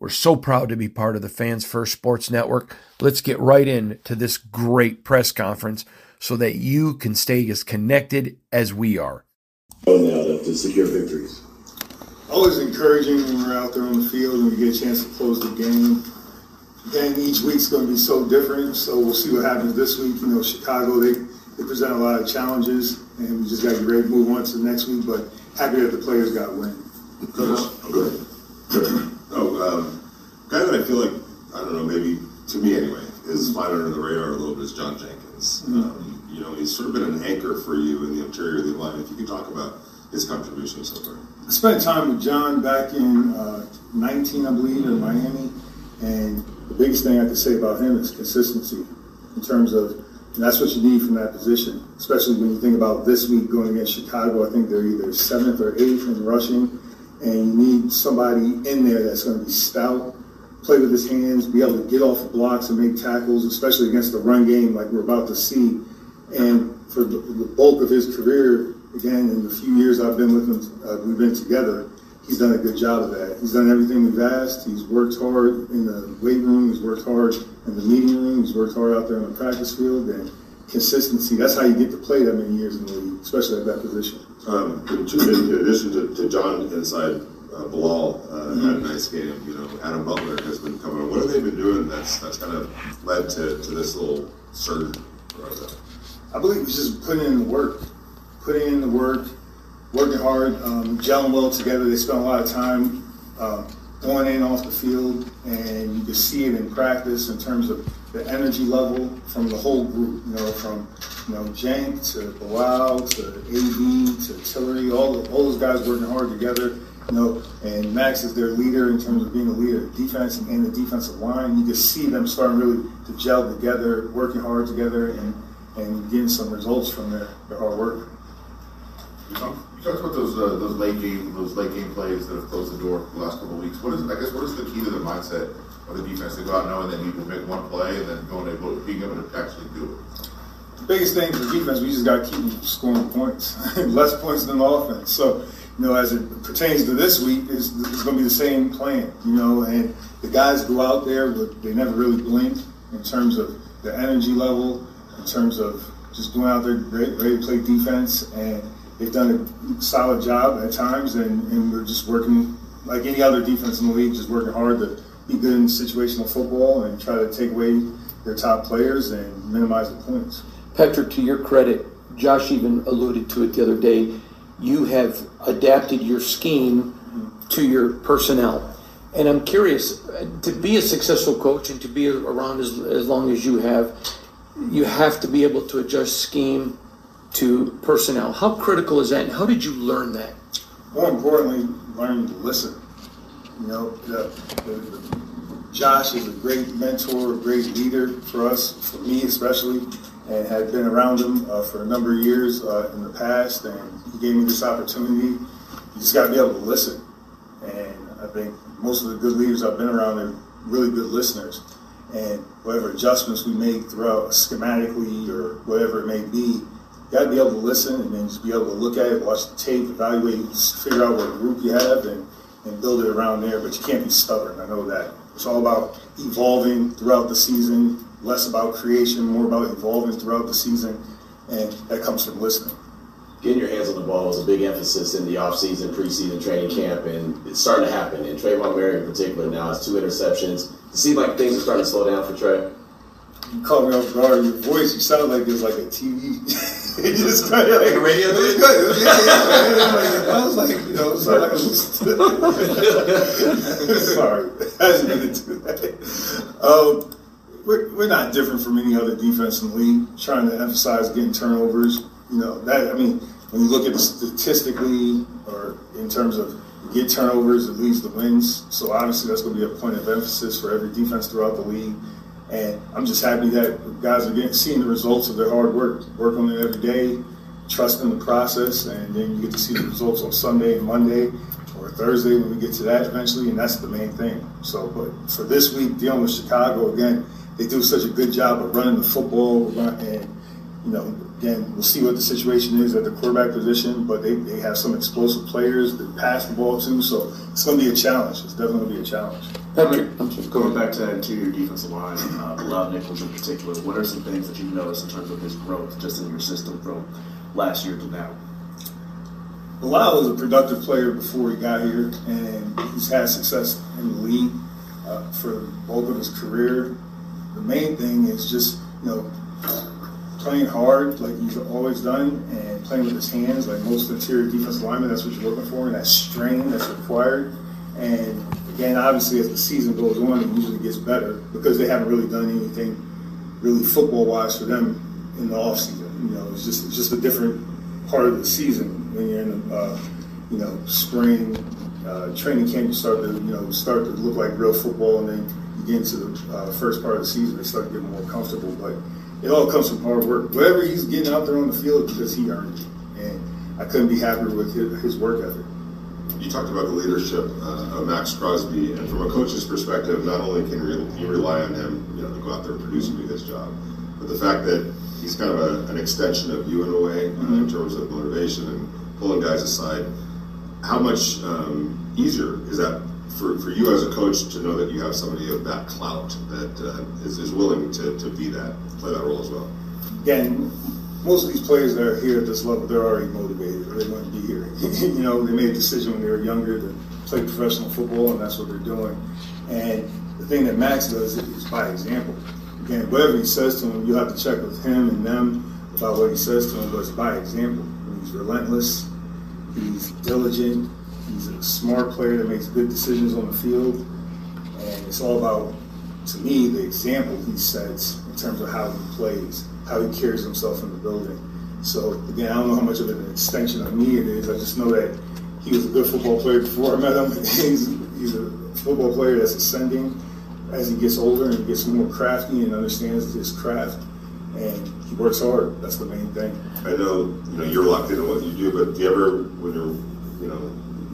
We're so proud to be part of the Fans First Sports Network. Let's get right into this great press conference so that you can stay as connected as we are. Oh, now to, to secure victories. Always encouraging when we're out there on the field and we get a chance to close the game. Again, each week's going to be so different, so we'll see what happens this week. You know, Chicago, they, they present a lot of challenges, and we just got to get ready to move on to the next week, but happy that the players got a win. Good. Good. Good. Oh, um, guy that I feel like I don't know, maybe to me anyway, is flying under the radar a little bit is John Jenkins. Um, you know, he's sort of been an anchor for you in the interior of the line. If you could talk about his contribution so far. I spent time with John back in uh, 19, I believe, in Miami, and the biggest thing I can say about him is consistency in terms of and that's what you need from that position, especially when you think about this week going against Chicago. I think they're either seventh or eighth in rushing and you need somebody in there that's going to be stout, play with his hands, be able to get off blocks and make tackles, especially against the run game like we're about to see. And for the, the bulk of his career, again, in the few years I've been with him, uh, we've been together, he's done a good job of that. He's done everything we've asked. He's worked hard in the weight room. He's worked hard in the meeting room. He's worked hard out there on the practice field. And consistency, that's how you get to play that many years in the league, especially at that position. Um, in addition to, to John inside, uh, Bilal uh, had a nice game. You know, Adam Butler has been coming. What have they been doing that's that's kind of led to, to this little surge? I believe it's just putting in the work, putting in the work, working hard, um, gelling well together. They spend a lot of time uh, on and off the field, and you can see it in practice in terms of the energy level from the whole group. You know, from you know Jank to Bilal to AB to Tillery, all the, all those guys working hard together. You know, and Maxx is their leader in terms of being a leader defense and the defensive line. You can see them starting really to gel together, working hard together, and and getting some results from their, their hard work. You talk, You talked about those uh, those late game those late game plays that have closed the door the last couple of weeks. What is I guess what is the key to the mindset of the defense to go out knowing that you can make one play and then going able being able to actually do it? The biggest thing for defense, we just got to keep scoring points, less points than the offense. So, you know, as it pertains to this week, it's, going to be the same plan. You know, and the guys go out there, but they never really blink in terms of the energy level, in terms of just going out there ready, ready to play defense, and they've done a solid job at times, and, and we're just working like any other defense in the league, just working hard to be good in situational football and try to take away their top players and minimize the points. Patrick, to your credit, Josh even alluded to it the other day. You have adapted your scheme to your personnel. And I'm curious to be a successful coach and to be around as, as long as you have, you have to be able to adjust scheme to personnel. How critical is that, and how did you learn that? More importantly, learning to listen. You know, the, the, the, Josh is a great mentor, a great leader for us, for me especially, and had been around him uh, for a number of years uh, in the past, and he gave me this opportunity. You just got to be able to listen. And I think most of the good leaders I've been around are really good listeners. And whatever adjustments we make throughout schematically or whatever it may be, you got to be able to listen and then just be able to look at it, watch the tape, evaluate, figure out what group you have, and, and build it around there. But you can't be stubborn. I know that. It's all about evolving throughout the season, less about creation, more about evolving throughout the season, and that comes from listening. Getting your hands on the ball was a big emphasis in the offseason, preseason training camp, and it's starting to happen. And Trey Montgomery in particular now has two interceptions. It seems like things are starting to slow down for Trey. You caught me off guard. Your voice, you sound like it's like a TV. it just kind of like a radio. It good. Yeah, yeah, yeah. I was like, you know, it sounded like Sorry, I didn't mean to do that. Um, we're, we're not different from any other defense in the league. Trying to emphasize getting turnovers. You know that. I mean, when you look at it statistically, or in terms of get turnovers, it leads to wins. So obviously, that's going to be a point of emphasis for every defense throughout the league. And I'm just happy that guys are getting seeing the results of their hard work, work on it every day, trust in the process, and then you get to see the results on Sunday and Monday or Thursday when we get to that eventually, and that's the main thing. So, but for this week, dealing with Chicago again, they do such a good job of running the football, and you know, again, we'll see what the situation is at the quarterback position, but they, they have some explosive players that pass the ball too, so it's going to be a challenge. It's definitely going to be a challenge. Patrick, going back to that interior defensive line, uh, Bilal Nichols in particular, what are some things that you've noticed in terms of his growth just in your system from last year to now? Bilal was a productive player before he got here, and he's had success in the league uh, for the bulk of his career. The main thing is just, you know, playing hard like he's always done and playing with his hands like most interior defensive linemen. That's what you're looking for, and that strain that's required. And again, obviously, as the season goes on, it usually gets better because they haven't really done anything really football wise for them in the off season. You know, it's just it's just a different part of the season when you're in, uh, you know, spring uh, training camp. You start to you know start to look like real football, and then you get into the uh, first part of the season, they start getting more comfortable. But it all comes from hard work. Whatever he's getting out there on the field, because he earned it, and I couldn't be happier with his, his work ethic. You talked about the leadership uh, of Maxx Crosby, and from a coach's perspective, not only can you rely on him, you know, to go out there and produce and do his job, but the fact that he's kind of a, an extension of you in a way uh, mm-hmm. in terms of motivation and pulling guys aside. How much um, easier is that for, for you as a coach to know that you have somebody of that clout that uh, is, is willing to, to be that, play that role as well? Again, most of these players that are here at this level, they're already motivated or they want to be here. you know, they made a decision when they were younger to play professional football, and that's what they're doing. And the thing that Maxx does is by example. Again, whatever he says to them, you have to check with him and them about what he says to them, but it's by example. He's relentless, he's diligent, he's a smart player that makes good decisions on the field, and it's all about, to me, the example he sets in terms of how he plays how he carries himself in the building. So again, I don't know how much of an extension of me it is. I just know that he was a good football player before I met him. he's, he's a football player that's ascending as he gets older and gets more crafty and understands his craft. and he works hard. That's the main thing. I know you know you're locked into what you do, but do you ever, when you're you know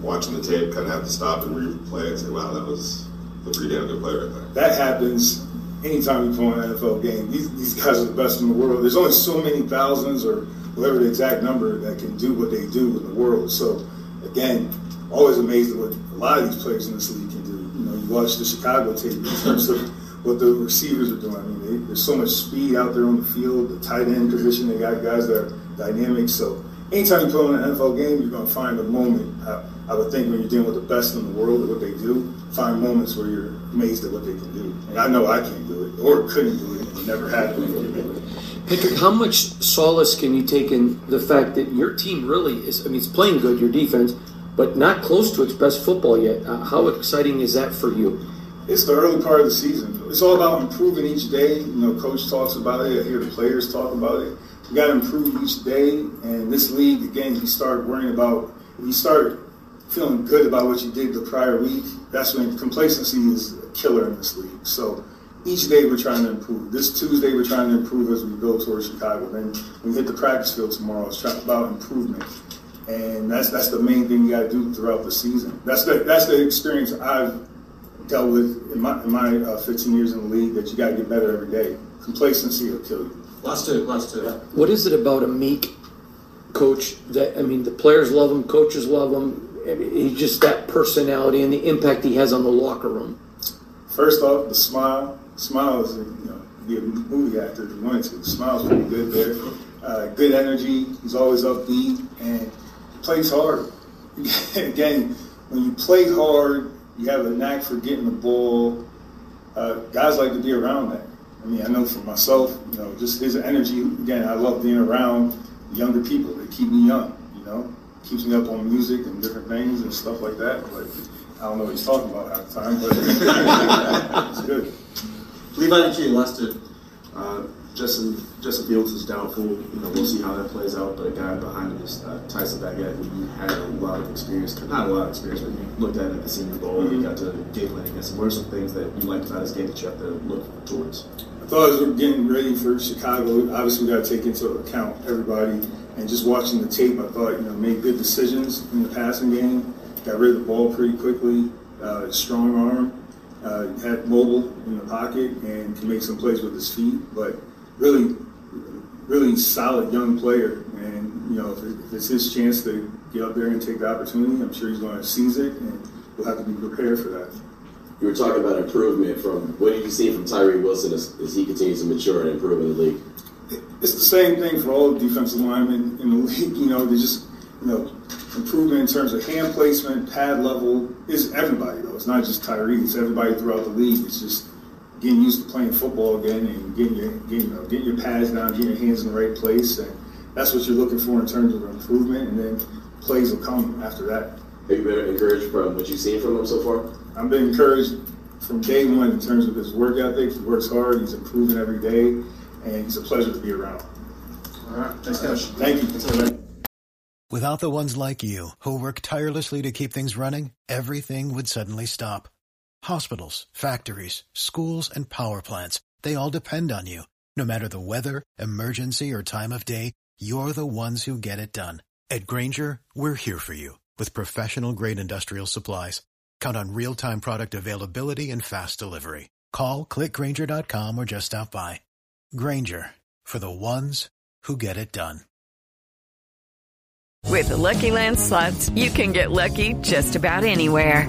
watching the tape, kind of have to stop and replay and say, "Wow, that was a pretty damn good play right there." That happens anytime you play an NFL game. These, these guys are the best in the world. There's only so many thousands or whatever the exact number that can do what they do in the world. So again, always amazed at what a lot of these players in this league can do. You know, you watch the Chicago tape in terms of what the receivers are doing. I mean, they, there's so much speed out there on the field. The tight end position, they got guys that are dynamic. So anytime you play an NFL game, you're going to find a moment. I, I would think when you're dealing with the best in the world at what they do, find moments where you're amazed at what they can do. And I know I can't do it or couldn't do it. and Never had to. Patrick, how much solace can you take in the fact that your team really is? I mean, it's playing good, your defense, but not close to its best football yet. Uh, how exciting is that for you? It's the early part of the season. It's all about improving each day. You know, coach talks about it. I hear the players talk about it. You got to improve each day. And this league, again, you start worrying about. You start feeling good about what you did the prior week. That's when complacency is a killer in this league. So each day we're trying to improve. This Tuesday we're trying to improve as we go towards Chicago. Then we hit the practice field tomorrow, it's about improvement. And that's that's the main thing you got to do throughout the season. That's the that's the experience I've dealt with in my in my uh, 15 years in the league. That you got to get better every day. Complacency will kill you. Last two, last two. What is it about Amik coach that I mean, the players love him, coaches love him. I mean, he's just that personality and the impact he has on the locker room. First off, the smile. Smile is, you know, be a movie actor if you wanted to. Smile's pretty good there. Uh, good energy. He's always upbeat and plays hard. Again, when you play hard, you have a knack for getting the ball. Uh, guys like to be around that. I mean, I know for myself, you know, just his energy. Again, I love being around younger people. They keep me young. You know, keeps me up on music and different things and stuff like that. But I don't know what he's talking about half the time, but it's good. Levi and last two. Uh, Justin Justin Fields is doubtful. You know, we'll see how that plays out. But a guy behind him is uh, Tyson Bagent, who you had a lot of experience, not a lot of experience, but you looked at it at the Senior Bowl and you got to game plan against him. What are some things that you liked about his game that you have to look towards? Thought as we were getting ready for Chicago, obviously we got to take into account everybody. And just watching the tape, I thought, you know, made good decisions in the passing game, got rid of the ball pretty quickly, uh, strong arm, uh, had mobile in the pocket, and can make some plays with his feet. But really, really solid young player. And, you know, if it's his chance to get up there and take the opportunity, I'm sure he's going to seize it, and we'll have to be prepared for that. You were talking about improvement from what did you see from Tyree Wilson as, as he continues to mature and improve in the league? It's the same thing for all defensive linemen in the league. You know, they just, you know, improvement in terms of hand placement, pad level is everybody though. It's not just Tyree. It's everybody throughout the league. It's just getting used to playing football again and getting your, getting, you know, getting your pads down, getting your hands in the right place, and that's what you're looking for in terms of improvement. And then plays will come after that. Have you been encouraged from what you've seen from him so far? I've been encouraged from day one in terms of his work ethic. He works hard. He's improving every day, and he's a pleasure to be around. All right, thanks, Coach. Thank you. Without the ones like you, who work tirelessly to keep things running, everything would suddenly stop. Hospitals, factories, schools, and power plants, they all depend on you. No matter the weather, emergency, or time of day, you're the ones who get it done. At Grainger, we're here for you with professional grade industrial supplies. Count on real time product availability and fast delivery. Call clickgrainger.com or just stop by. Grainger for the ones who get it done. With the Lucky Land slots, you can get lucky just about anywhere.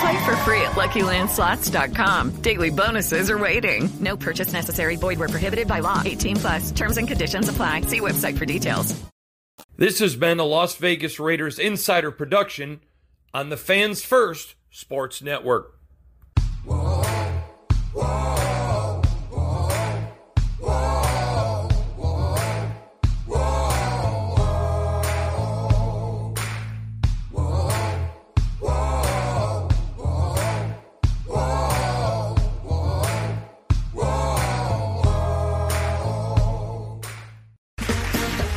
Play for free at LuckyLandSlots.com. Daily bonuses are waiting. No purchase necessary. Void where prohibited by law. 18 plus. Terms and conditions apply. See website for details. This has been a Las Vegas Raiders insider production on the Fans First Sports Network.